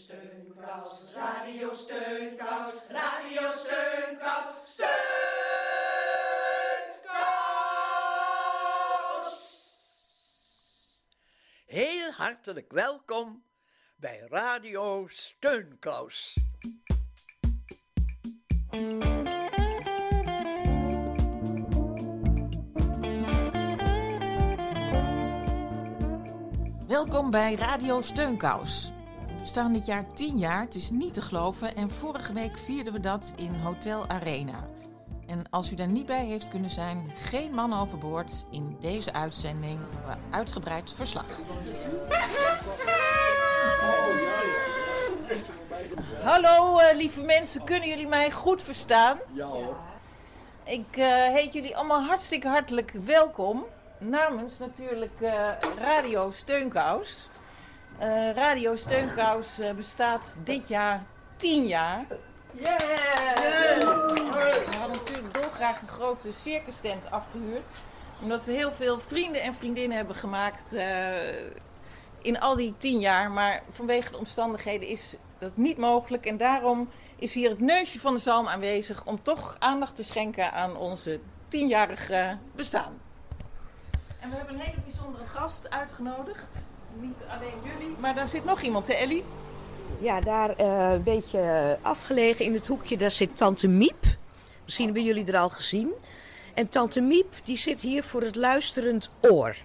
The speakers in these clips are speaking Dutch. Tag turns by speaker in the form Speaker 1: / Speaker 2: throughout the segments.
Speaker 1: Steunkous, Radio Steunkous, Radio Steunkous, Steunkous.
Speaker 2: Heel hartelijk welkom bij Radio Steunkous.
Speaker 3: Welkom bij Radio Steunkous. We staan dit jaar 10 jaar, het is niet te geloven. En vorige week vierden we dat in Hotel Arena. En als u daar niet bij heeft kunnen zijn, geen man overboord. In deze uitzending hebben we uitgebreid verslag. Hallo eh, lieve mensen, kunnen jullie mij goed verstaan?
Speaker 2: Ja hoor.
Speaker 3: Ik eh, heet jullie allemaal hartstikke hartelijk welkom. Namens natuurlijk eh, Radio Steunkous. Eh, Radio Steunkous eh, bestaat dit jaar 10 jaar. Yeah! We hadden natuurlijk dolgraag een grote circus tent afgehuurd. Omdat we heel veel vrienden en vriendinnen hebben gemaakt eh, in al die 10 jaar. Maar vanwege de omstandigheden is dat niet mogelijk. En daarom is hier het neusje van de zalm aanwezig om toch aandacht te schenken aan onze tienjarige bestaan. En we hebben een hele bijzondere gast uitgenodigd. Niet alleen jullie, maar daar zit nog iemand, hè Ellie?
Speaker 4: Ja, daar eh, een beetje afgelegen in het hoekje, daar zit Tante Miep. Misschien hebben jullie er al gezien. En Tante Miep, die zit hier voor het luisterend oor.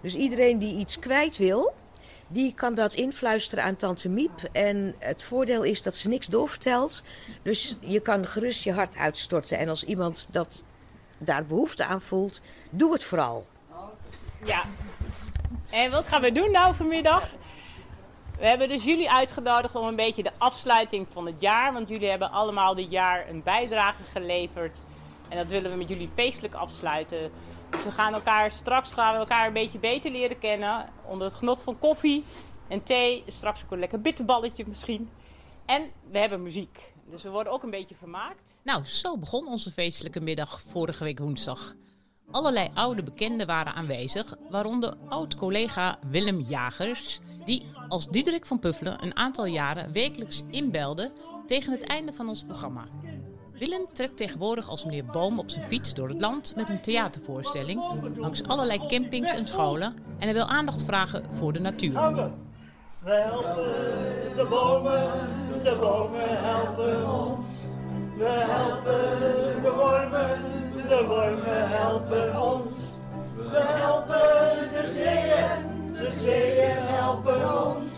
Speaker 4: Dus iedereen die iets kwijt wil, die kan dat influisteren aan Tante Miep. En het voordeel is dat ze niks doorvertelt. Dus je kan gerust je hart uitstorten. En als iemand dat, daar behoefte aan voelt, doe het vooral.
Speaker 5: Ja. En wat gaan we doen nou vanmiddag? We hebben dus jullie uitgenodigd om een beetje de afsluiting van het jaar. Want jullie hebben allemaal dit jaar een bijdrage geleverd. En dat willen we met jullie feestelijk afsluiten. Dus we gaan elkaar straks gaan we elkaar een beetje beter leren kennen. Onder het genot van koffie en thee. Straks ook een lekker bitterballetje misschien. En we hebben muziek. Dus we worden ook een beetje vermaakt.
Speaker 6: Nou, zo begon onze feestelijke middag vorige week woensdag. Allerlei oude bekenden waren aanwezig, waaronder oud-collega Willem Jagers, die als Diederik van Puffelen een aantal jaren wekelijks inbelde tegen het einde van ons programma. Willem trekt tegenwoordig als meneer Boom op zijn fiets door het land met een theatervoorstelling langs allerlei campings en scholen en hij wil aandacht vragen voor de natuur.
Speaker 7: We helpen de bomen, de bomen helpen ons. We helpen de wormen, de wormen helpen ons. We helpen de zeeën, de zeeën helpen ons.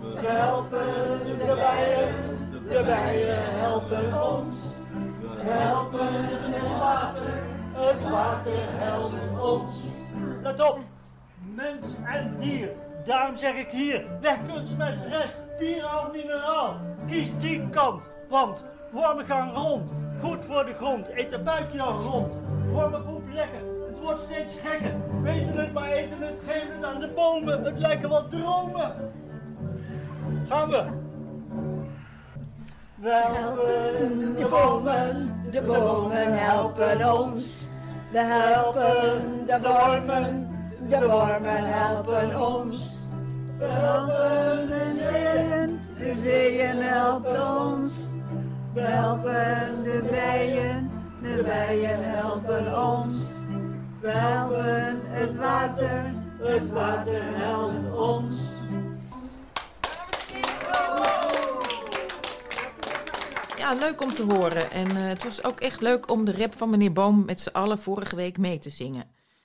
Speaker 7: We helpen de bijen, de bijen helpen ons. We helpen het water, het water helpt ons. Let op, mens en dier. Daarom zeg ik hier, weg kunstmest rest, dierenhaal mineraal. Kies die kant, want wormen gaan rond. Goed voor de grond, eet de buikje al rond. Wormen poep lekker, het wordt steeds gekker. Weten het maar eten het, geven het aan de bomen. Het lijken wat dromen. Gaan we. We helpen de bomen, de bomen helpen ons. We helpen de wormen, de wormen helpen ons. We helpen de zeeën, de zeeën helpen ons. We helpen de bijen, de bijen helpen ons. We helpen het water, het water helpt ons.
Speaker 3: Ja, leuk om te horen. En eh, het was ook echt leuk om de rap van meneer Boom met z'n allen vorige week mee te zingen.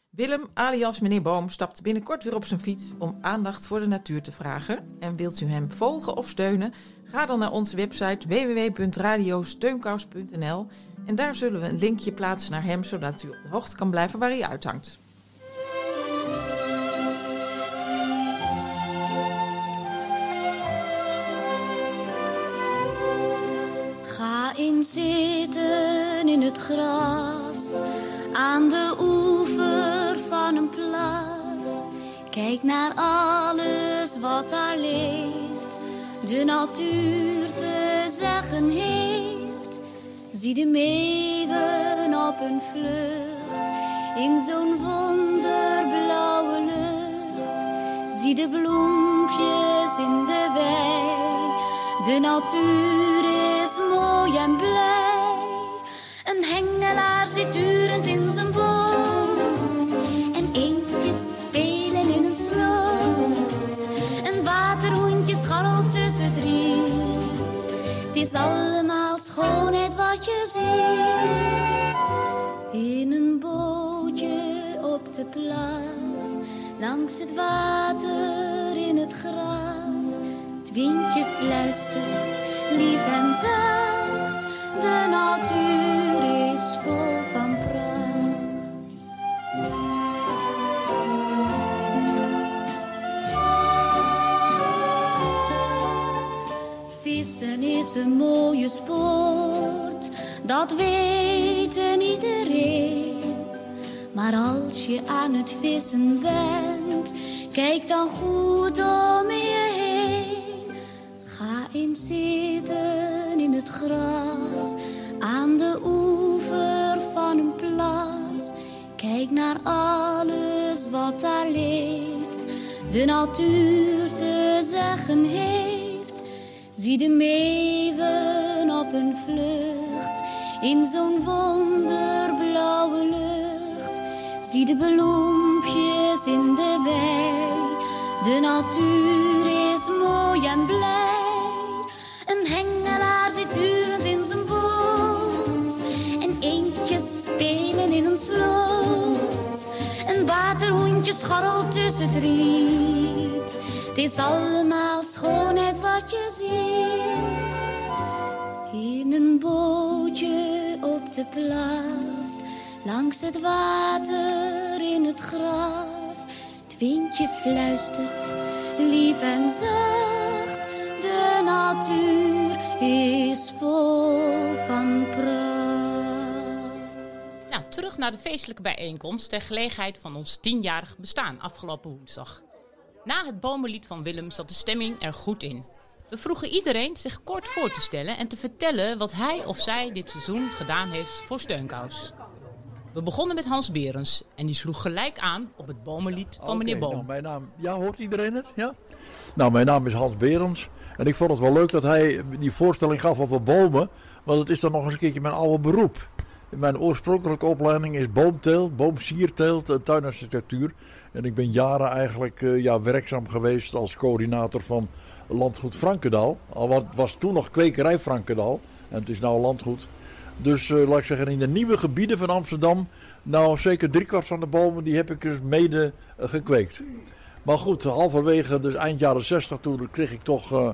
Speaker 3: Willem, alias meneer Boom, stapt binnenkort weer op zijn fiets om aandacht voor de natuur te vragen. En wilt u hem volgen of steunen? Ga dan naar onze website www.radiosteunkous.nl en daar zullen we een linkje plaatsen naar hem, zodat u op de hoogte kan blijven waar hij uithangt.
Speaker 8: Ga in zitten in het gras aan de oever van een plaats. Kijk naar alles wat daar leeft, de natuur te zeggen heeft. Zie de meeuwen op hun vlucht in zo'n wonderblauwe lucht. Zie de bloempjes in de wei De natuur is mooi en blij. Is allemaal schoonheid wat je ziet. In een bootje op de plaats. Langs het water in het gras. Het windje fluistert, lief en zacht. De natuur is vol Vissen is een mooie sport, dat weten iedereen. Maar als je aan het vissen bent, kijk dan goed om je heen. Ga eens zitten in het gras, aan de oever van een plas. Kijk naar alles wat daar leeft, de natuur te zeggen heeft. Zie de meeuwen op een vlucht, in zo'n wonderblauwe lucht. Zie de bloempjes in de wei, de natuur is mooi en blij. Een hengelaar zit durend in zijn boot. En eendjes spelen in een sloot. Een waterhoentje scharrelt tussen het riet. Het is allemaal schoonheid wat je ziet. In een bootje op de plaats. Langs het water in het gras. Het windje fluistert, lief en zacht. De natuur is vol van pracht.
Speaker 5: Nou, terug naar de feestelijke bijeenkomst ter gelegenheid van ons tienjarig bestaan afgelopen woensdag. Na het bomenlied van Willem zat de stemming er goed in. We vroegen iedereen zich kort voor te stellen en te vertellen wat hij of zij dit seizoen gedaan heeft voor Steunkous. We begonnen met Hans Berens en die sloeg gelijk aan op het bomenlied van meneer Boom.
Speaker 9: nou, mijn naam, ja, hoort iedereen het? Ja? Nou, mijn naam is Hans Berends. En ik vond het wel leuk dat hij die voorstelling gaf over bomen. Want het is dan nog eens een keertje mijn oude beroep. Mijn oorspronkelijke opleiding is boomteelt, boomsierteelt en tuinarchitectuur. En ik ben jaren eigenlijk eh, ja, werkzaam geweest als coördinator van landgoed Frankendaal. Al wat was toen nog kwekerij Frankendaal. En het is nou landgoed. Dus eh, laat ik zeggen, in de nieuwe gebieden van Amsterdam, nou zeker driekwart van de bomen, die heb ik dus mede eh, gekweekt. Maar goed, halverwege, dus eind jaren 60, toen kreeg ik toch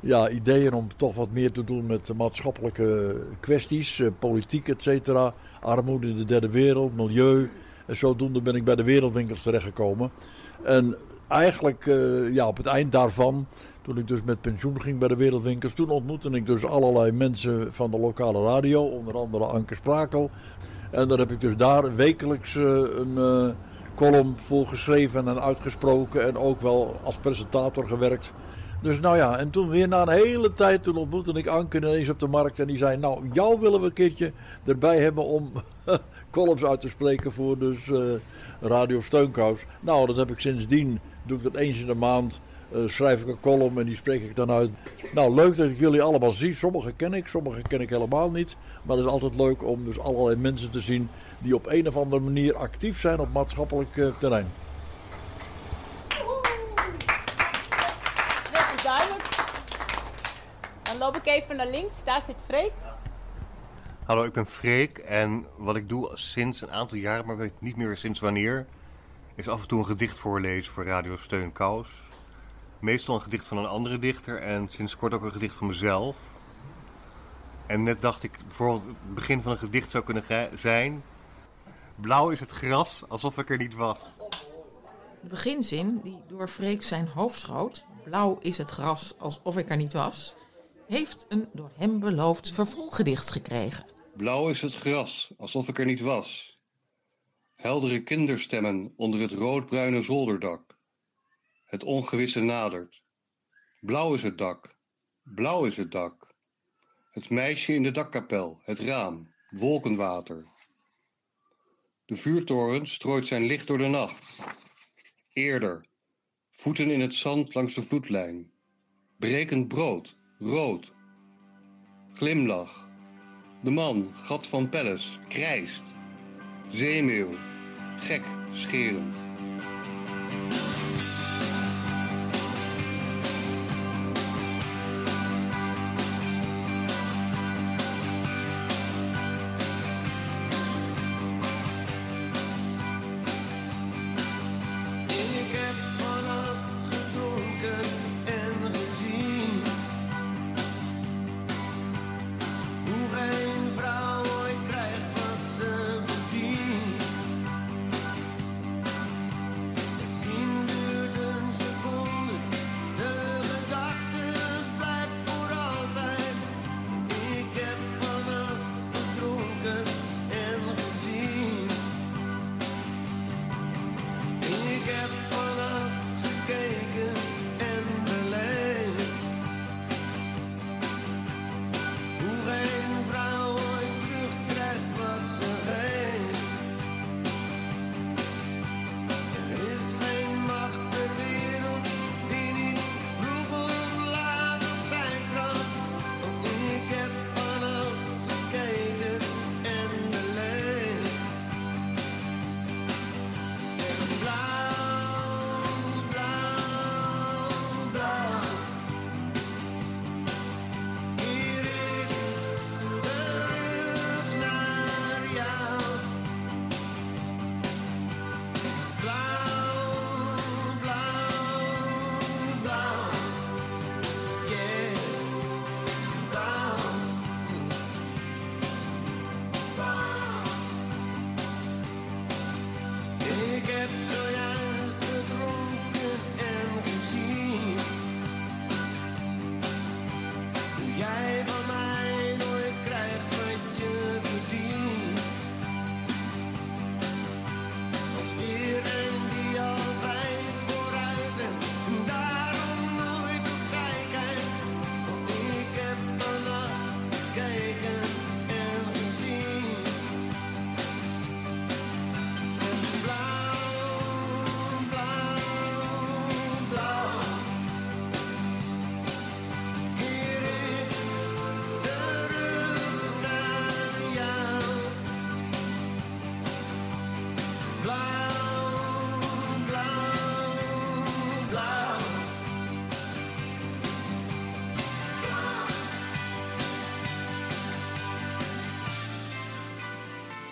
Speaker 9: ja, ideeën om toch wat meer te doen met maatschappelijke kwesties, politiek, et cetera. Armoede in de derde wereld, milieu. En zodoende ben ik bij de wereldwinkels terechtgekomen. En eigenlijk eh, ja, op het eind daarvan, toen ik dus met pensioen ging bij de wereldwinkels, toen ontmoette ik dus allerlei mensen van de lokale radio, onder andere Anke Sprakel. En daar heb ik dus daar wekelijks eh, een eh, column voor geschreven en uitgesproken en ook wel als presentator gewerkt. Dus nou ja, en toen weer na een hele tijd, toen ontmoette ik Anke ineens op de markt en die zei, nou, jou willen we een keertje erbij hebben om columns uit te spreken voor dus eh, Radio Steunkous. Nou, dat heb ik sindsdien, doe ik dat eens in de maand, eh, schrijf ik een column en die spreek ik dan uit. Nou, leuk dat ik jullie allemaal zie. Sommige ken ik, sommige ken ik helemaal niet. Maar het is altijd leuk om dus allerlei mensen te zien die op een of andere manier actief zijn op maatschappelijk eh, terrein.
Speaker 10: Dan loop ik even naar links. Daar zit Freek.
Speaker 11: Hallo, ik ben Freek en wat ik doe sinds een aantal jaren, maar weet niet meer sinds wanneer, is af en toe een gedicht voorlezen voor Radio Steun Kous. Meestal een gedicht van een andere dichter en sinds kort ook een gedicht van mezelf. En net dacht ik bijvoorbeeld het begin van een gedicht zou kunnen zijn. Blauw is het gras, alsof ik er niet was.
Speaker 12: De beginzin, die door Freek zijn hoofd schoot, blauw is het gras alsof ik er niet was, heeft een door hem beloofd vervolggedicht gekregen.
Speaker 11: Blauw is het gras, alsof ik er niet was. Heldere kinderstemmen onder het roodbruine zolderdak. Het ongewisse nadert. Blauw is het dak, blauw is het dak. Het meisje in de dakkapel, het raam, wolkenwater. De vuurtoren strooit zijn licht door de nacht. Eerder, voeten in het zand langs de vloedlijn. Brekend brood,
Speaker 13: rood. Glimlach. De man, gat van Pelles, krijst. Zeemeeuw, gek, scherend.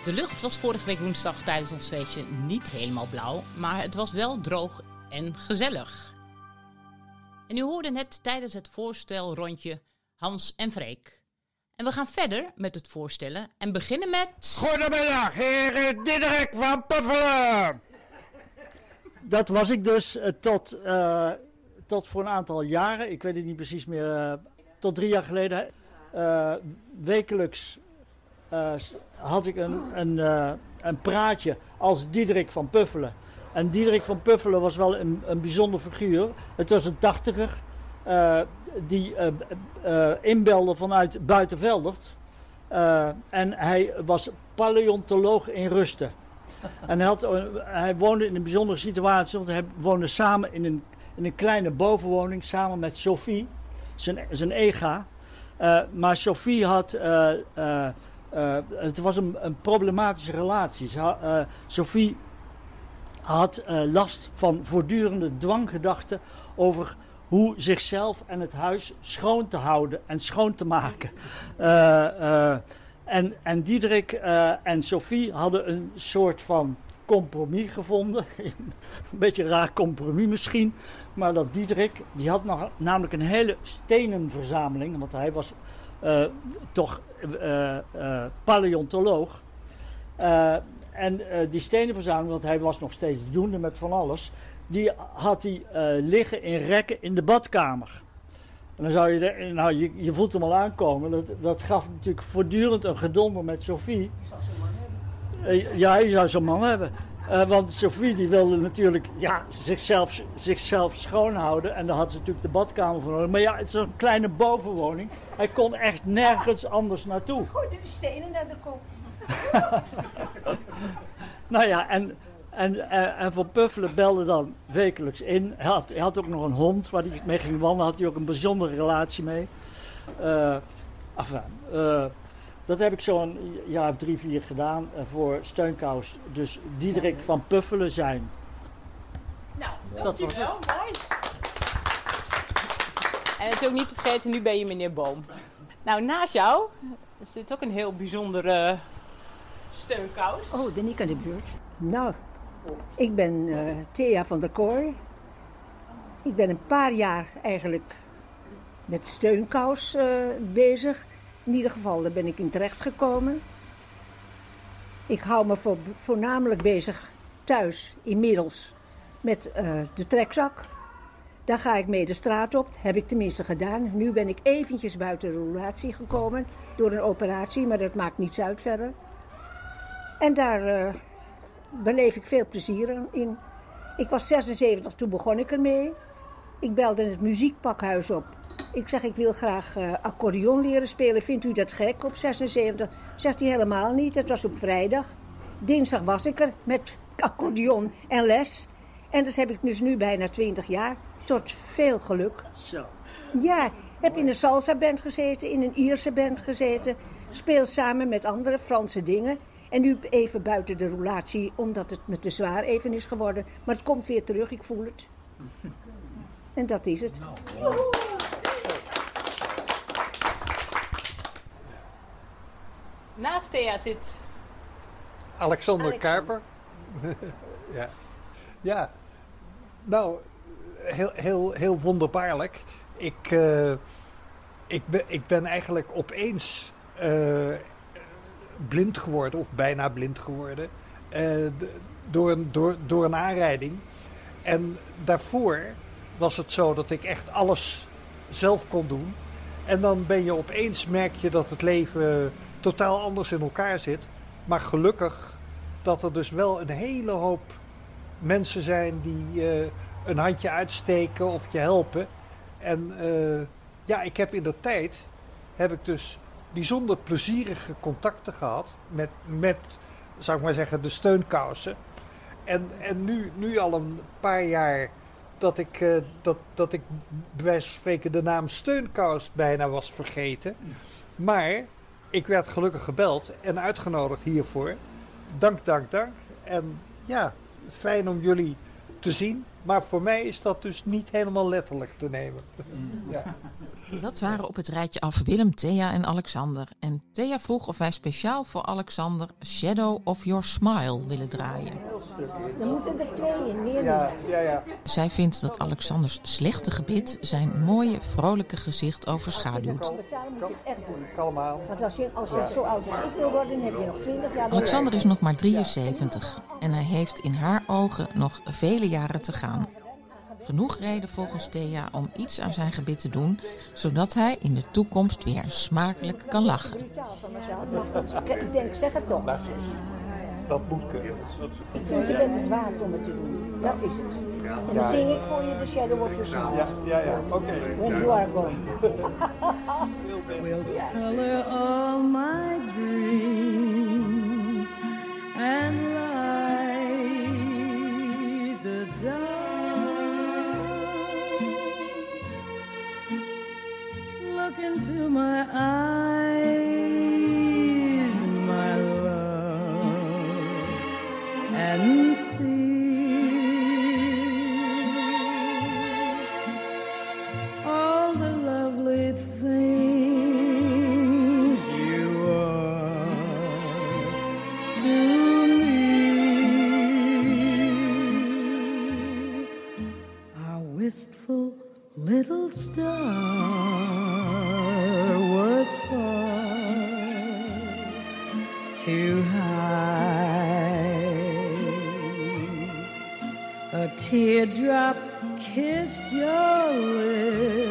Speaker 14: De
Speaker 6: lucht was vorige week woensdag tijdens ons feestje niet helemaal blauw, maar het was wel droog en gezellig. En u hoorde net tijdens het voorstelrondje Hans en Freek. En we gaan verder met het voorstellen en beginnen met...
Speaker 7: Goedemiddag, heer Diederik van Puffelen. Dat was ik dus eh, tot, eh, tot voor een aantal jaren, ik weet het niet precies meer, eh, tot drie jaar geleden. wekelijks had ik een, een, eh, een praatje als Diederik van Puffelen. En Diederik van Puffelen was wel een, een bijzonder figuur. Het was een tachtiger eh, die eh, eh, inbelde vanuit Buitenveldert. Eh, en hij was paleontoloog in Rusten. En hij, had, eh, hij woonde in een bijzondere situatie, want hij woonde samen in een, in een kleine bovenwoning samen met Sophie, zijn, zijn ega. Eh, maar Sophie had, eh, het was een, een problematische relatie. Ha- eh, Sophie had eh, last van voortdurende dwanggedachten over hoe zichzelf en het huis schoon te houden en schoon te maken. En, en Diederik en Sophie hadden een soort van compromis gevonden. een beetje raar compromis misschien. Maar dat Diederik, die had namelijk een hele stenenverzameling. Want hij was eh, toch eh, eh, paleontoloog. En die stenenverzameling, want hij was nog steeds doende met van alles. Die had hij liggen in rekken in de badkamer. En dan zou je, de- nou, je, je voelt hem al aankomen. Dat, dat gaf natuurlijk voortdurend een gedonder met Sophie. Eh, ja, je zou zo'n man hebben. Eh, want Sophie die wilde natuurlijk ja, zichzelf, zichzelf schoonhouden. En daar had ze natuurlijk de badkamer voor nodig. Maar ja, het is een kleine bovenwoning. Hij kon echt nergens anders naartoe.
Speaker 15: Gooi de stenen naar de kop.
Speaker 7: Nou ja, en En, eh, en Van Puffelen belde dan wekelijks in. Hij had, hij had ook nog een hond waar hij mee ging wandelen. Had hij ook een bijzondere relatie mee. Eh enfin, dat heb ik zo'n jaar of drie, vier gedaan eh, voor Steunkous. Dus Diederik van Puffelen zijn.
Speaker 5: Nou,
Speaker 7: Dat was
Speaker 5: Mooi. En het is ook niet te vergeten, nu ben je meneer Boom. Nou, naast jou zit ook een heel bijzondere steunkous.
Speaker 15: Oh, ben ik aan de beurt. Nou, ik ben eh, Thea van der Kooi. Ik ben een paar jaar eigenlijk met steunkous eh, bezig. In ieder geval, daar ben ik in terecht gekomen. Ik hou me voor, voornamelijk bezig thuis inmiddels met eh, de trekzak. Daar ga ik mee de straat op, heb ik tenminste gedaan. Nu ben ik eventjes buiten de roulatie gekomen door een operatie, maar dat maakt niets uit verder. En daar eh, beleef ik veel plezier in. Ik was 76, toen begon ik ermee. Ik belde het muziekpakhuis op. Ik zeg, ik wil graag eh, accordeon leren spelen. Vindt u dat gek op 76? Zegt hij helemaal niet. Het was op vrijdag. Dinsdag was ik er met accordeon en les. En dat heb ik dus nu bijna 20 jaar. Tot veel geluk.
Speaker 7: Zo.
Speaker 15: Ja, heb in een salsa band gezeten, in een Ierse band gezeten. Speel samen met andere Franse dingen. En nu even buiten de roulatie, omdat het me te zwaar even is geworden. Maar het komt weer terug, ik voel het. En dat is het.
Speaker 5: Naast Thea zit
Speaker 16: Alexander Kuiper. ja. ja, nou, heel, heel, heel wonderbaarlijk. Ik, eh, ik, ben, ik ben eigenlijk opeens eh, blind geworden, of bijna blind geworden, eh, door, een, door, door een aanrijding. En daarvoor was het zo dat ik echt alles zelf kon doen. En dan ben je opeens, merk je dat het leven totaal anders in elkaar zit. Maar gelukkig dat er dus wel een hele hoop mensen zijn die eh, een handje uitsteken of je helpen. En eh, ja, ik heb in de tijd heb ik dus bijzonder plezierige contacten gehad met, met zou ik maar zeggen, de steunkousen. En, en nu, nu al een paar jaar dat ik, eh, dat, dat ik bij wijze van spreken de naam steunkous bijna was vergeten. Maar ik werd gelukkig gebeld en uitgenodigd hiervoor. Dank, dank, dank. En ja, fijn om jullie te zien. Maar voor mij is dat dus niet helemaal letterlijk te nemen. Ja.
Speaker 12: Dat waren op het rijtje af Willem, Thea en Alexander. En Thea vroeg of wij speciaal voor Alexander Shadow of Your Smile willen draaien.
Speaker 15: Dan moeten er twee in, meer
Speaker 16: Ja, ja, ja.
Speaker 12: Zij vindt dat Alexanders slechte gebit zijn mooie, vrolijke gezicht overschaduwt.
Speaker 15: Betalen moet je het echt doen.
Speaker 16: Kalm aan.
Speaker 15: Want als je, als je zo oud als ik wil worden, heb je nog 20 jaar.
Speaker 12: Alexander is nog maar 73 en hij heeft in haar ogen nog vele jaren te gaan. Genoeg reden volgens Thea om iets aan zijn gebit te doen, zodat hij in de toekomst weer smakelijk kan lachen.
Speaker 15: Ik- denk, zeg het toch.
Speaker 16: Dat moet kunnen.
Speaker 15: Ik vind je bent het waard om het te doen. Dat is het. En dan zing ik voor je The Shadow of Your Smile.
Speaker 16: Ja, ja, ja. Oké.
Speaker 15: When you are gone.
Speaker 17: will color all my dreams and light my eyes, my love, and see all the lovely things you are to me. Our wistful little star too high. A teardrop kissed your lips,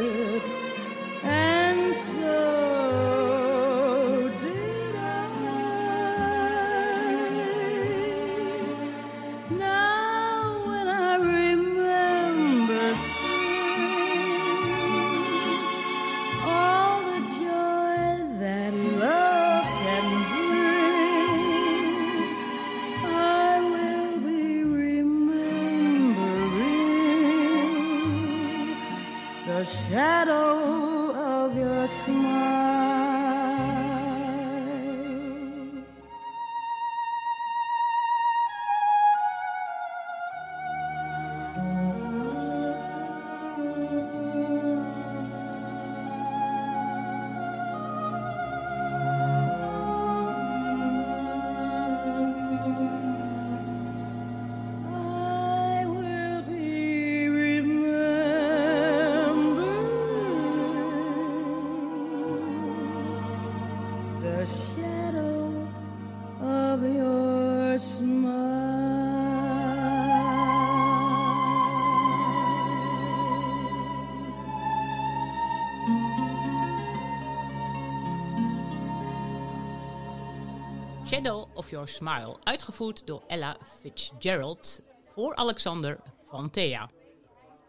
Speaker 17: Shadow of Your Smile,
Speaker 6: uitgevoerd door Ella Fitzgerald voor Alexander van Thea.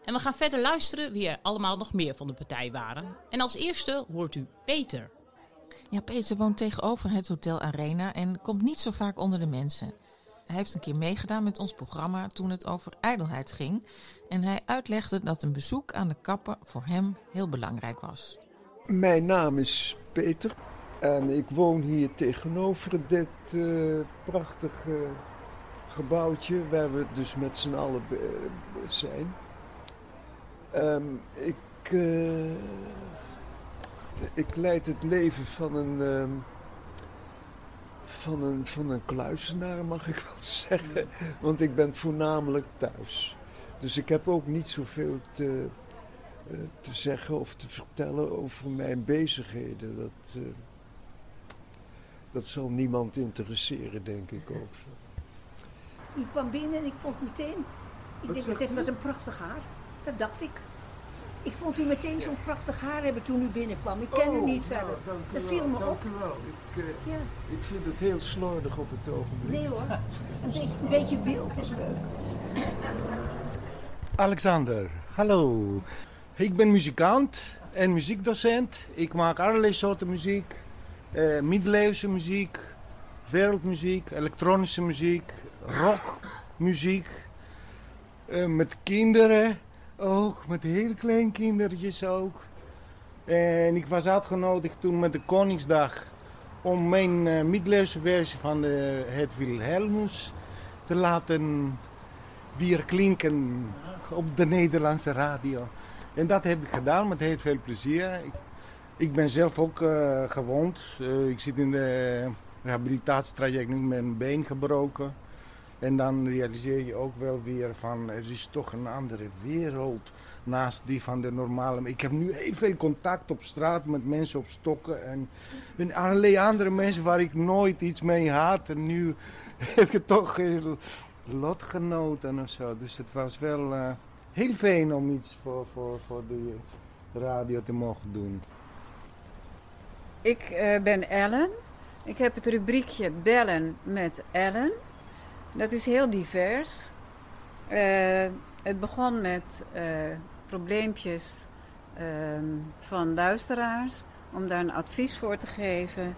Speaker 6: En we gaan verder luisteren wie er allemaal nog meer van de partij waren. En als eerste hoort u Peter.
Speaker 12: Ja, Peter woont tegenover het Hotel Arena en komt niet zo vaak onder de mensen. Hij heeft een keer meegedaan met ons programma toen het over ijdelheid ging. En hij uitlegde dat een bezoek aan de kapper voor hem heel belangrijk was.
Speaker 18: Mijn naam is Peter en ik woon hier tegenover dit eh, prachtige gebouwtje waar we dus met z'n allen zijn. Ehm, ik, eh, ik leid het leven van een, ehm, van, een, van een kluizenaar, mag ik wel zeggen. Want ik ben voornamelijk thuis. Dus ik heb ook niet zoveel te, eh, te zeggen of te vertellen over mijn bezigheden. Dat, eh, dat zal niemand interesseren, denk ik ook.
Speaker 15: U kwam binnen en ik vond meteen. Ik
Speaker 18: Wat
Speaker 15: denk, het
Speaker 18: u?
Speaker 15: was een prachtig haar. Dat dacht ik. Ik vond u meteen zo'n prachtig haar hebben toen u binnenkwam. Ik ken u
Speaker 18: Oh,
Speaker 15: niet
Speaker 18: nou,
Speaker 15: verder.
Speaker 18: dank u
Speaker 15: dat
Speaker 18: wel,
Speaker 15: viel me
Speaker 18: dank
Speaker 15: op.
Speaker 18: u wel. Ik, eh,
Speaker 15: Ja.
Speaker 18: ik vind het heel slordig op het ogenblik.
Speaker 15: Nee hoor, een beetje, een beetje wild is leuk.
Speaker 19: Alexander, hallo. Ik ben muzikant en muziekdocent. Ik maak allerlei soorten muziek. Eh middeleeuwse muziek, wereldmuziek, elektronische muziek, rockmuziek. Eh, met kinderen ook, met heel kleine kindertjes ook. En ik was uitgenodigd toen met de Koningsdag om mijn middeleeuwse versie van de, het Wilhelmus te laten weer klinken op de Nederlandse radio. En dat heb ik gedaan met heel veel plezier. Ik, ben zelf ook eh, gewond. Eh, ik zit in de rehabilitatietraject nu met een been gebroken. En dan realiseer je ook wel weer van er is toch een andere wereld naast die van de normale. Ik heb nu heel veel contact op straat met mensen op stokken en met allerlei andere mensen waar ik nooit iets mee had. En nu heb ik toch heel lotgenoten of zo. Dus het was wel eh, heel fijn om iets voor, voor, voor de radio te mogen doen.
Speaker 20: Ik eh, ben Ellen. Ik heb het rubriekje Bellen met Ellen. Dat is heel divers. Eh, het begon met eh, probleempjes ehm, van luisteraars, om daar een advies voor te geven.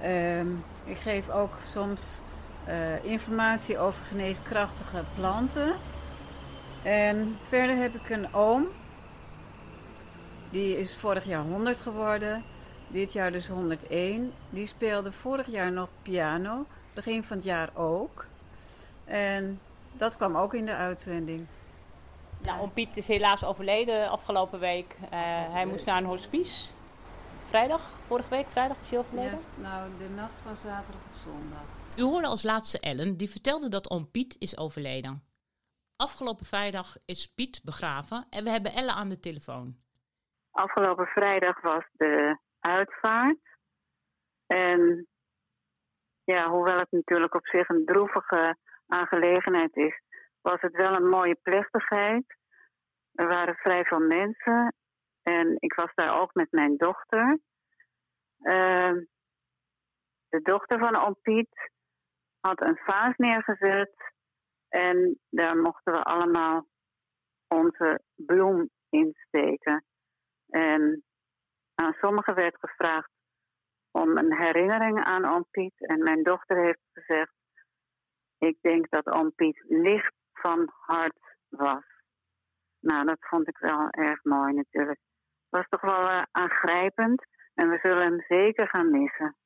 Speaker 20: Ehm, ik geef ook soms eh, informatie over geneeskrachtige planten. En verder heb ik een oom. Die is vorig jaar 100 geworden. Dit jaar dus 101. Die speelde vorig jaar nog piano. Begin van het jaar ook. En dat kwam ook in de uitzending.
Speaker 5: Nou, oom Piet is helaas overleden afgelopen week. Eh, hij moest naar een hospice. Vrijdag, vorige week, vrijdag is hij overleden.
Speaker 20: Ja, nou, de nacht van zaterdag op zondag.
Speaker 6: U hoorde als laatste Ellen, die vertelde dat oom Piet is overleden. Afgelopen vrijdag is Piet begraven en we hebben Ellen aan de telefoon.
Speaker 21: Afgelopen vrijdag was de uitvaart. En ja, hoewel het natuurlijk op zich een droevige aangelegenheid is, was het wel een mooie plechtigheid. Er waren vrij veel mensen en ik was daar ook met mijn dochter. Ehm, de dochter van oom Piet had een vaas neergezet en daar mochten we allemaal onze bloem insteken. En aan sommigen werd gevraagd om een herinnering aan oom Piet. En mijn dochter heeft gezegd, ik denk dat oom Piet licht van hart was. Nou, dat vond ik wel erg mooi natuurlijk. was toch wel eh, aangrijpend. En we zullen hem zeker gaan missen.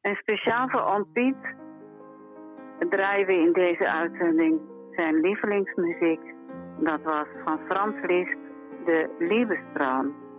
Speaker 21: En speciaal voor Oom Piet draaien we in deze uitzending zijn lievelingsmuziek. Dat was van Frans Liszt, de Liebestraum.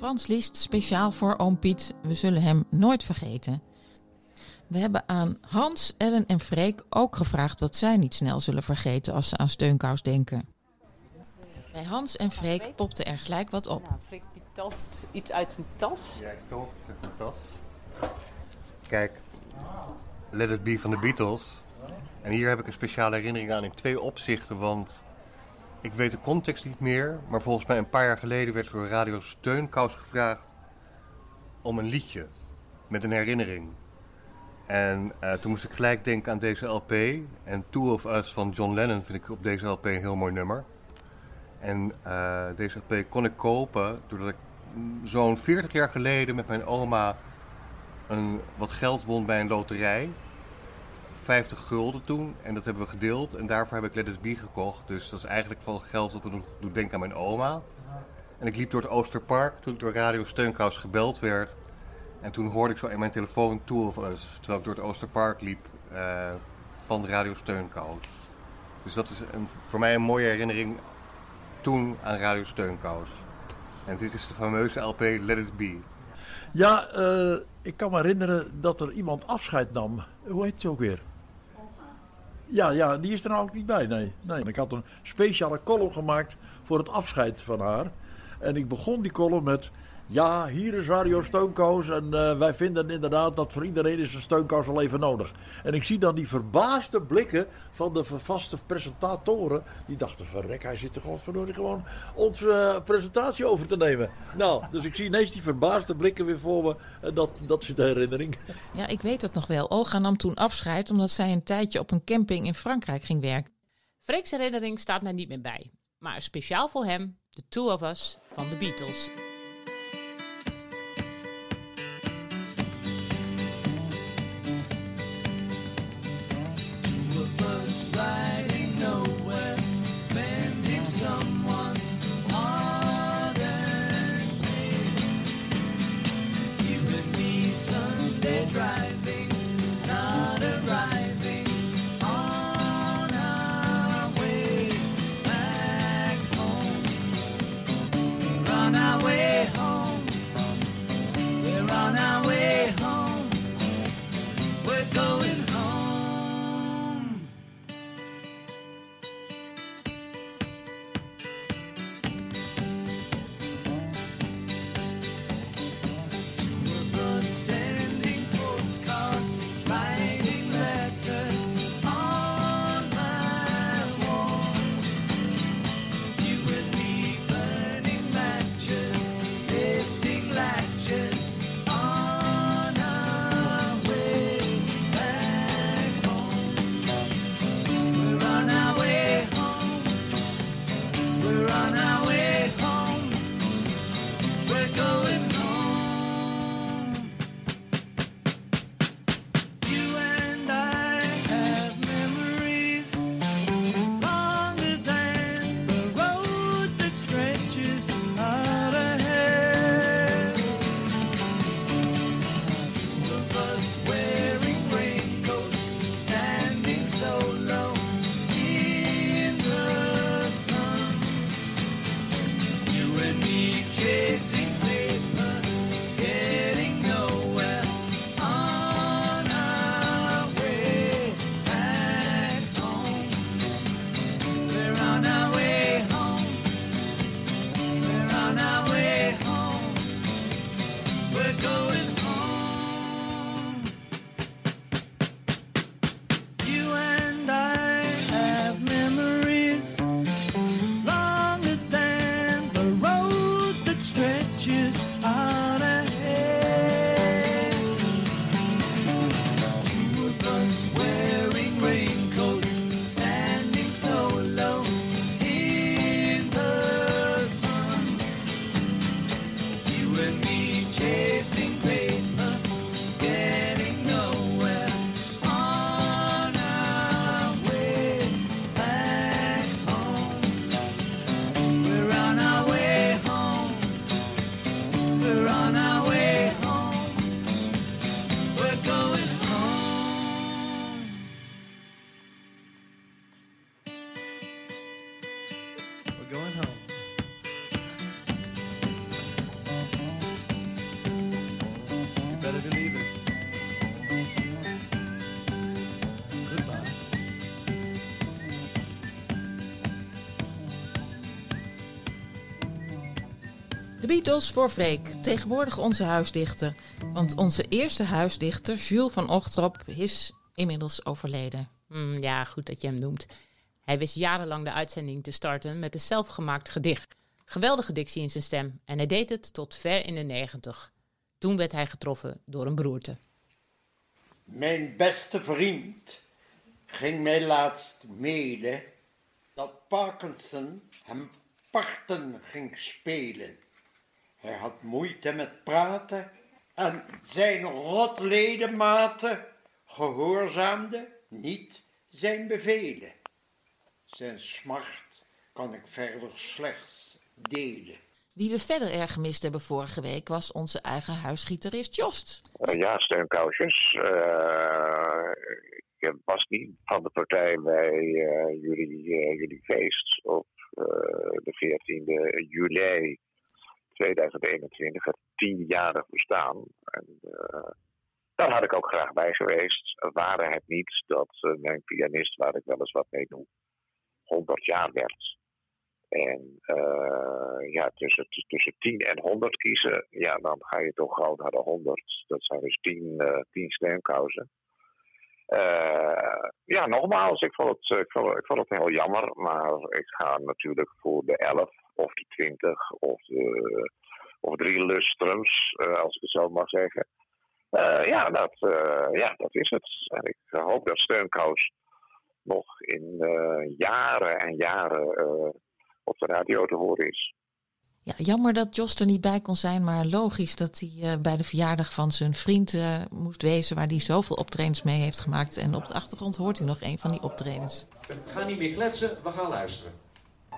Speaker 12: Frans Liszt speciaal voor oom Piet. We zullen hem nooit vergeten. We hebben aan Hans, Ellen en Freek ook gevraagd wat zij niet snel zullen vergeten als ze aan steunkous denken. Bij Hans en Freek popte er gelijk wat op.
Speaker 5: Freek die tovert iets uit zijn tas.
Speaker 11: Ja, ik uit tas. Kijk, Let It Be van de Beatles. En hier heb ik een speciale herinnering aan in twee opzichten, want ik weet de context niet meer, maar volgens mij een paar jaar geleden werd door Radio Steunkous gevraagd om een liedje met een herinnering. En eh, toen moest ik gelijk denken aan deze LP. En Two of Us van John Lennon vind ik op deze LP een heel mooi nummer. En eh, deze LP kon ik kopen doordat ik zo'n 40 jaar geleden met mijn oma een, wat geld won bij een loterij.
Speaker 13: 50 gulden toen en dat hebben we gedeeld. En daarvoor heb ik Let It Be gekocht. Dus dat is eigenlijk van geld dat me doet denken aan mijn oma. En ik liep door het Oosterpark toen ik door Radio Steunkous gebeld werd. En toen hoorde ik zo in mijn telefoon Tour of Us, terwijl ik door het Oosterpark liep, eh, van Radio Steunkous. Dus dat is een, voor mij een mooie herinnering toen aan Radio Steunkous. En dit is de fameuze LP Let It Be.
Speaker 9: Ja, eh, ik kan me herinneren dat er iemand afscheid nam. Hoe heet ze ook weer? Ja, ja, die is er nou ook niet bij, nee. nee. Ik had een speciale column gemaakt voor het afscheid van haar. En ik begon die column met... Ja, hier is Radio Steunkous en eh, wij vinden inderdaad dat voor iedereen is een steunkous wel even nodig. En ik zie dan die verbaasde blikken van de vaste presentatoren. Die dachten, verrek, hij zit er godverdorie gewoon onze eh, presentatie over te nemen. Nou, dus ik zie ineens die verbaasde blikken weer voor me. En dat, dat is de herinnering.
Speaker 12: Ja, ik weet het nog wel. Olga nam toen afscheid omdat zij een tijdje op een camping in Frankrijk ging werken.
Speaker 6: Freek's herinnering staat mij niet meer bij. Maar speciaal voor hem, The Two of Us van de Beatles.
Speaker 12: Beatles voor Freek, tegenwoordig onze huisdichter. Want onze eerste huisdichter, Jules van Ochtrop, is inmiddels overleden.
Speaker 6: Hmm, ja, goed dat je hem noemt. Hij wist jarenlang de uitzending te starten met een zelfgemaakt gedicht. Geweldige dictie in zijn stem en hij deed het tot ver in de negentig. Toen werd hij getroffen door een beroerte.
Speaker 22: Mijn beste vriend ging mij laatst mede dat Parkinson hem parten ging spelen. Hij had moeite met praten en zijn rotledematen gehoorzaamden
Speaker 23: niet zijn bevelen. Zijn smart kan ik verder slechts delen.
Speaker 12: Wie we verder erg gemist hebben vorige week was onze eigen huisgitarist Jost.
Speaker 24: Eh, ja, steunkousjes. Eh, ik was niet van de partij bij eh, jullie, jullie feest op eh, de 14e juli 2021, het tienjarig bestaan. En, eh, daar had ik ook graag bij geweest. Waren het niet dat eh, mijn pianist, waar ik wel eens wat mee doe, 100 jaar werd. En eh, ja, tussen, tussen 10 en 100 kiezen, ja, dan ga je toch gauw naar de 100. Dat zijn dus 10, eh 10 steumkousen. Eh, ja, nogmaals, ik vond, het, ik, vond, ik vond het heel jammer, maar ik ga natuurlijk voor de 11 of de 20 of, de, of drie lustrums, eh, als ik het zo mag zeggen. Eh, ja, dat, eh, ja, dat is het. En ik hoop dat Steunkous nog in eh, jaren en jaren eh, op de radio te horen is.
Speaker 12: Ja, jammer dat Jost er niet bij kon zijn, maar logisch dat hij eh, bij de verjaardag van zijn vriend eh, moest wezen, waar hij zoveel optredens mee heeft gemaakt. En op de achtergrond hoort hij nog een van die optredens.
Speaker 25: We gaan niet meer kletsen, we gaan luisteren.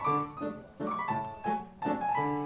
Speaker 25: Thank you.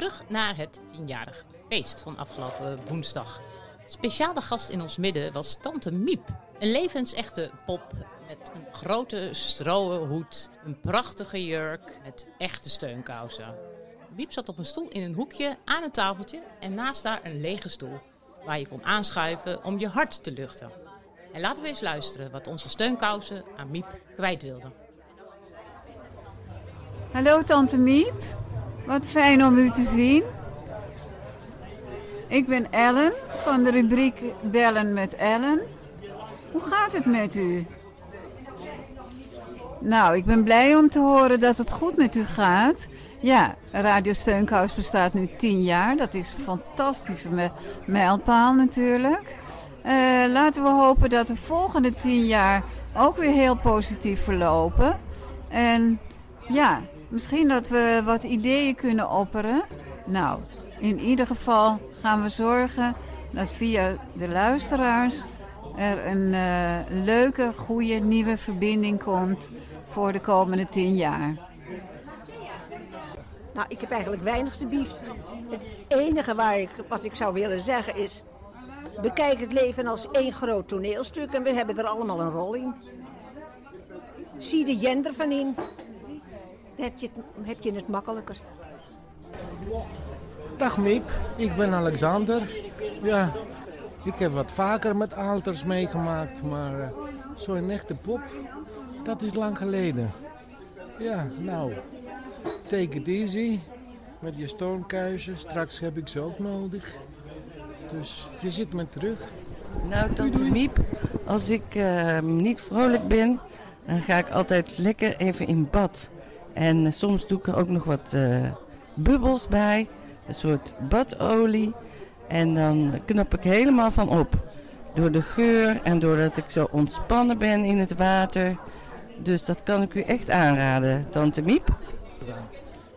Speaker 5: Terug naar het tienjarig feest van afgelopen woensdag. Speciale gast in ons midden was Tante Miep. Een levensechte pop met een grote stroen hoed, een prachtige jurk met echte steunkousen. Miep zat op een stoel in een hoekje aan een tafeltje en naast haar een lege stoel, waar je kon aanschuiven om je hart te luchten. En laten we eens luisteren wat onze steunkousen aan Miep kwijt wilden.
Speaker 20: Hallo Tante Miep, wat fijn om u te zien. Ik ben Ellen van de rubriek Bellen met Ellen. Hoe gaat het met u? Nou, ik ben blij om te horen dat het goed met u gaat. Ja, Radio Steunkous bestaat nu tien jaar. Dat is een fantastische mijlpaal natuurlijk. Eh, laten we hopen dat de volgende tien jaar ook weer heel positief verlopen. En ja, misschien dat we wat ideeën kunnen opperen. Nou, in ieder geval gaan we zorgen dat via de luisteraars er een eh, leuke, goede, nieuwe verbinding komt voor de komende tien jaar.
Speaker 15: Nou, ik heb eigenlijk weinig te bieft. Het enige waar ik, wat ik zou willen zeggen is... Bekijk het leven als één groot toneelstuk en we hebben er allemaal een rol in. Zie de gender van in. Heb je het, heb je het makkelijker.
Speaker 19: Dag Miep, ik ben Alexander. Ja, ik heb wat vaker met alters meegemaakt, maar eh, zo'n echte pop, dat is lang geleden. Ja, nou, take it easy met je stoomkuizen. Straks heb ik ze ook nodig. Dus je zit me terug.
Speaker 22: Nou, tante Miep, als ik eh, niet vrolijk ben, dan ga ik altijd lekker even in bad. En eh, soms doe ik er ook nog wat eh, bubbels bij, een soort badolie. En dan knap ik helemaal van op. Door de geur en doordat ik zo ontspannen ben in het water. Dus dat kan ik u echt aanraden, tante Miep.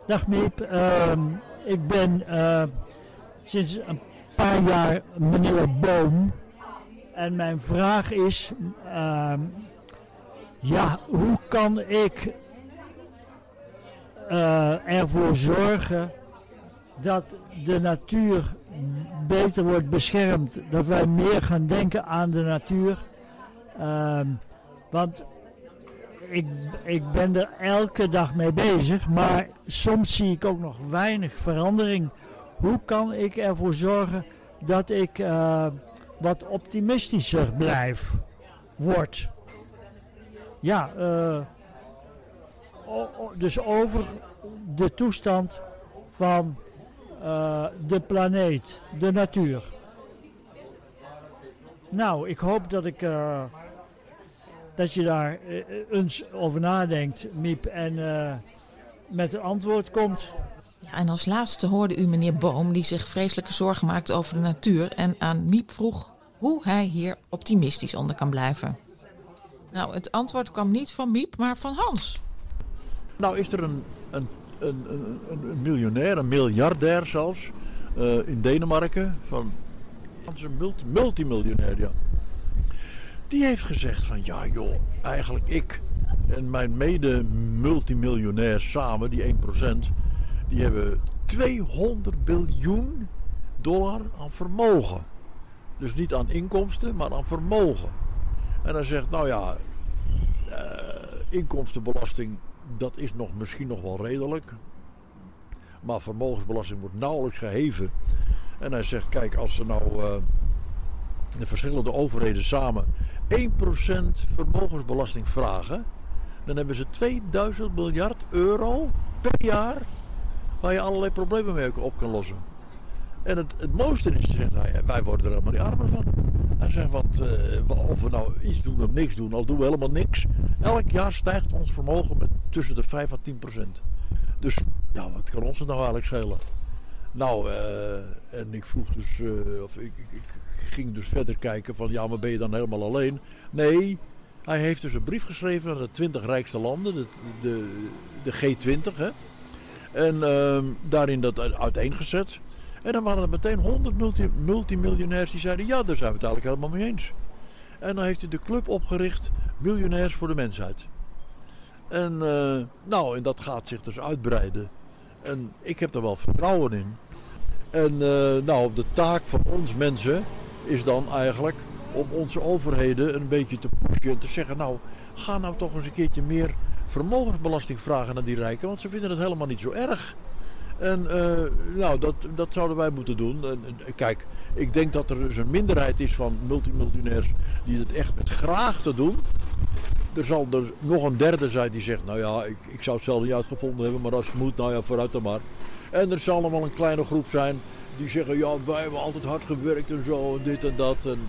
Speaker 7: Dag Miep, Ehm, ik ben eh, sinds een paar jaar meneer Boom. En mijn vraag is, ehm, ja, hoe kan ik eh, ervoor zorgen dat de natuur beter wordt beschermd, dat wij meer gaan denken aan de natuur. Ehm, want ik, ik ben er elke dag mee bezig, maar soms zie ik ook nog weinig verandering. Hoe kan ik ervoor zorgen dat ik eh, wat optimistischer blijf, word? Ja, eh, dus over de toestand van eh, de planeet, de natuur. Nou, ik hoop dat, ik, eh, dat je daar eh, eens over nadenkt, Miep, en met een antwoord komt.
Speaker 12: Ja, en als laatste hoorde u meneer Boom, die zich vreselijke zorgen maakt over de natuur. En aan Miep vroeg hoe hij hier optimistisch onder kan blijven. Nou, het antwoord kwam niet van Miep, maar van Hans.
Speaker 9: Nou is er een, een, een, een, miljonair, een miljardair zelfs, eh, in Denemarken. Van, dat is een multi, multimiljonair, ja. Die heeft gezegd van, ja joh, eigenlijk ik en mijn mede-multimiljonair samen, die 1%, die hebben 200 biljoen dollar aan vermogen. Dus niet aan inkomsten, maar aan vermogen. En hij zegt, nou ja, eh, inkomstenbelasting, dat is nog, misschien nog wel redelijk. Maar vermogensbelasting wordt nauwelijks geheven. En hij zegt, kijk, als ze nou eh, de verschillende overheden samen 1% vermogensbelasting vragen, dan hebben ze 2000 miljard euro per jaar waar je allerlei problemen mee op kan lossen. En het, het mooiste is, zegt hij, wij worden er helemaal niet armer van. Hij zegt, want eh, of we nou iets doen of niks doen, al doen we helemaal niks. Elk jaar stijgt ons vermogen met tussen de 5 en 10 procent. Dus ja, wat kan ons het nou eigenlijk schelen? Nou, eh, en ik vroeg dus, eh, of ik, ik, ging dus verder kijken van, ja, maar ben je dan helemaal alleen? Nee, hij heeft dus een brief geschreven aan de 20 rijkste landen, de, de, de G20, hè. En ehm, daarin dat uiteengezet. En dan waren er meteen 100 multi, multimiljonairs die zeiden: Ja, daar zijn we het eigenlijk helemaal mee eens. En dan heeft hij de club opgericht: Miljonairs voor de Mensheid. En, eh, nou, en dat gaat zich dus uitbreiden. En ik heb er wel vertrouwen in. En eh, nou, de taak van ons mensen is dan eigenlijk om onze overheden een beetje te pushen en te zeggen: Nou, ga nou toch eens een keertje meer vermogensbelasting vragen aan die rijken, want ze vinden het helemaal niet zo erg. En eh, nou, dat, dat zouden wij moeten doen. En, en, kijk, ik denk dat er dus een minderheid is van multimiljonairs die het echt met graag te doen. Er zal er nog een derde zijn die zegt, nou ja, ik, ik zou het zelf niet uitgevonden hebben, maar als het moet, nou ja, vooruit dan maar. En er zal nog wel een kleine groep zijn die zeggen, ja, wij hebben altijd hard gewerkt en zo, en dit en dat. En,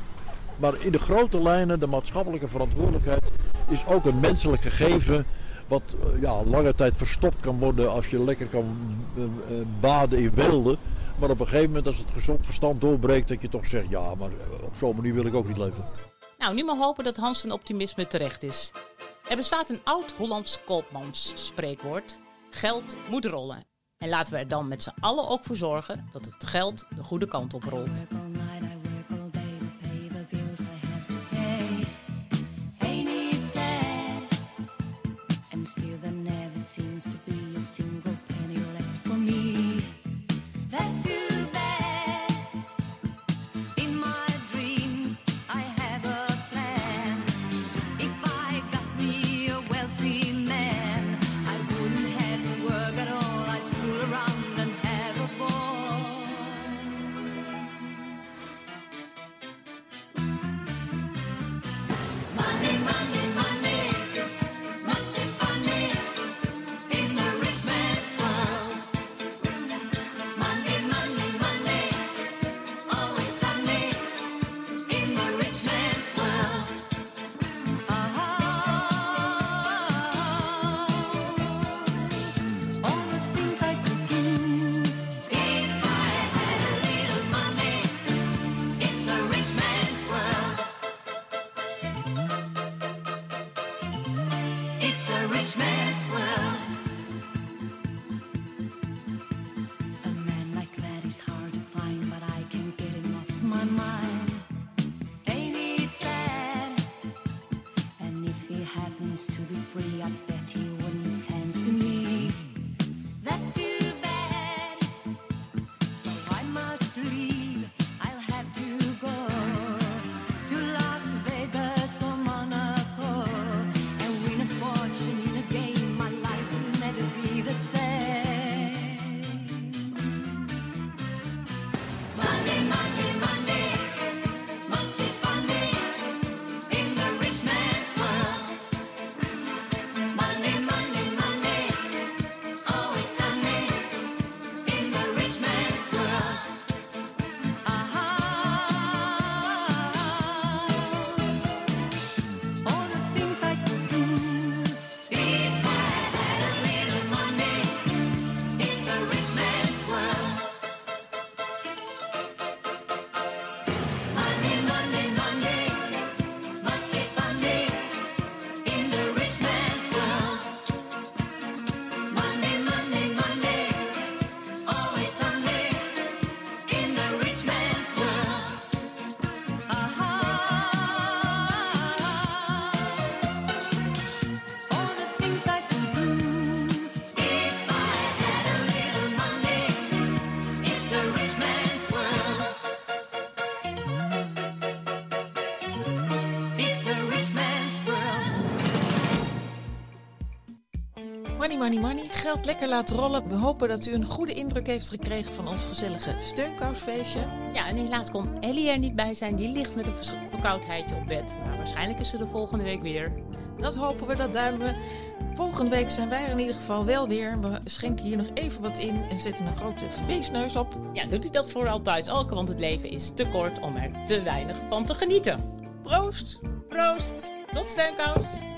Speaker 9: maar in de grote lijnen, de maatschappelijke verantwoordelijkheid is ook een menselijk gegeven wat eh, ja, lange tijd verstopt kan worden als je lekker kan eh, eh, baden in weelde. Maar op een gegeven moment als het gezond verstand doorbreekt dat je toch zegt, ja, maar op zo'n manier wil ik ook niet leven.
Speaker 26: Nou, nu maar hopen dat Hans zijn optimisme terecht is. Er bestaat een oud-Hollands koopmansspreekwoord: geld moet rollen. En laten we er dan met z'n allen ook voor zorgen dat het geld de goede kant op rolt.
Speaker 27: Money, money.
Speaker 12: Geld lekker laten rollen. We hopen dat u een goede indruk heeft gekregen van ons gezellige steunkousfeestje.
Speaker 26: Ja, en helaas kon Ellie er niet bij zijn. Die ligt met een verkoudheidje op bed. Maar waarschijnlijk is ze de volgende week weer.
Speaker 12: Dat hopen we, dat duimen we. Volgende week zijn wij er in ieder geval wel weer. We schenken hier nog even wat in en zetten een grote feestneus op.
Speaker 26: Ja, doet u dat vooral thuis ook, want het leven is te kort om er te weinig van te genieten.
Speaker 12: Proost!
Speaker 26: Proost! Tot steunkous!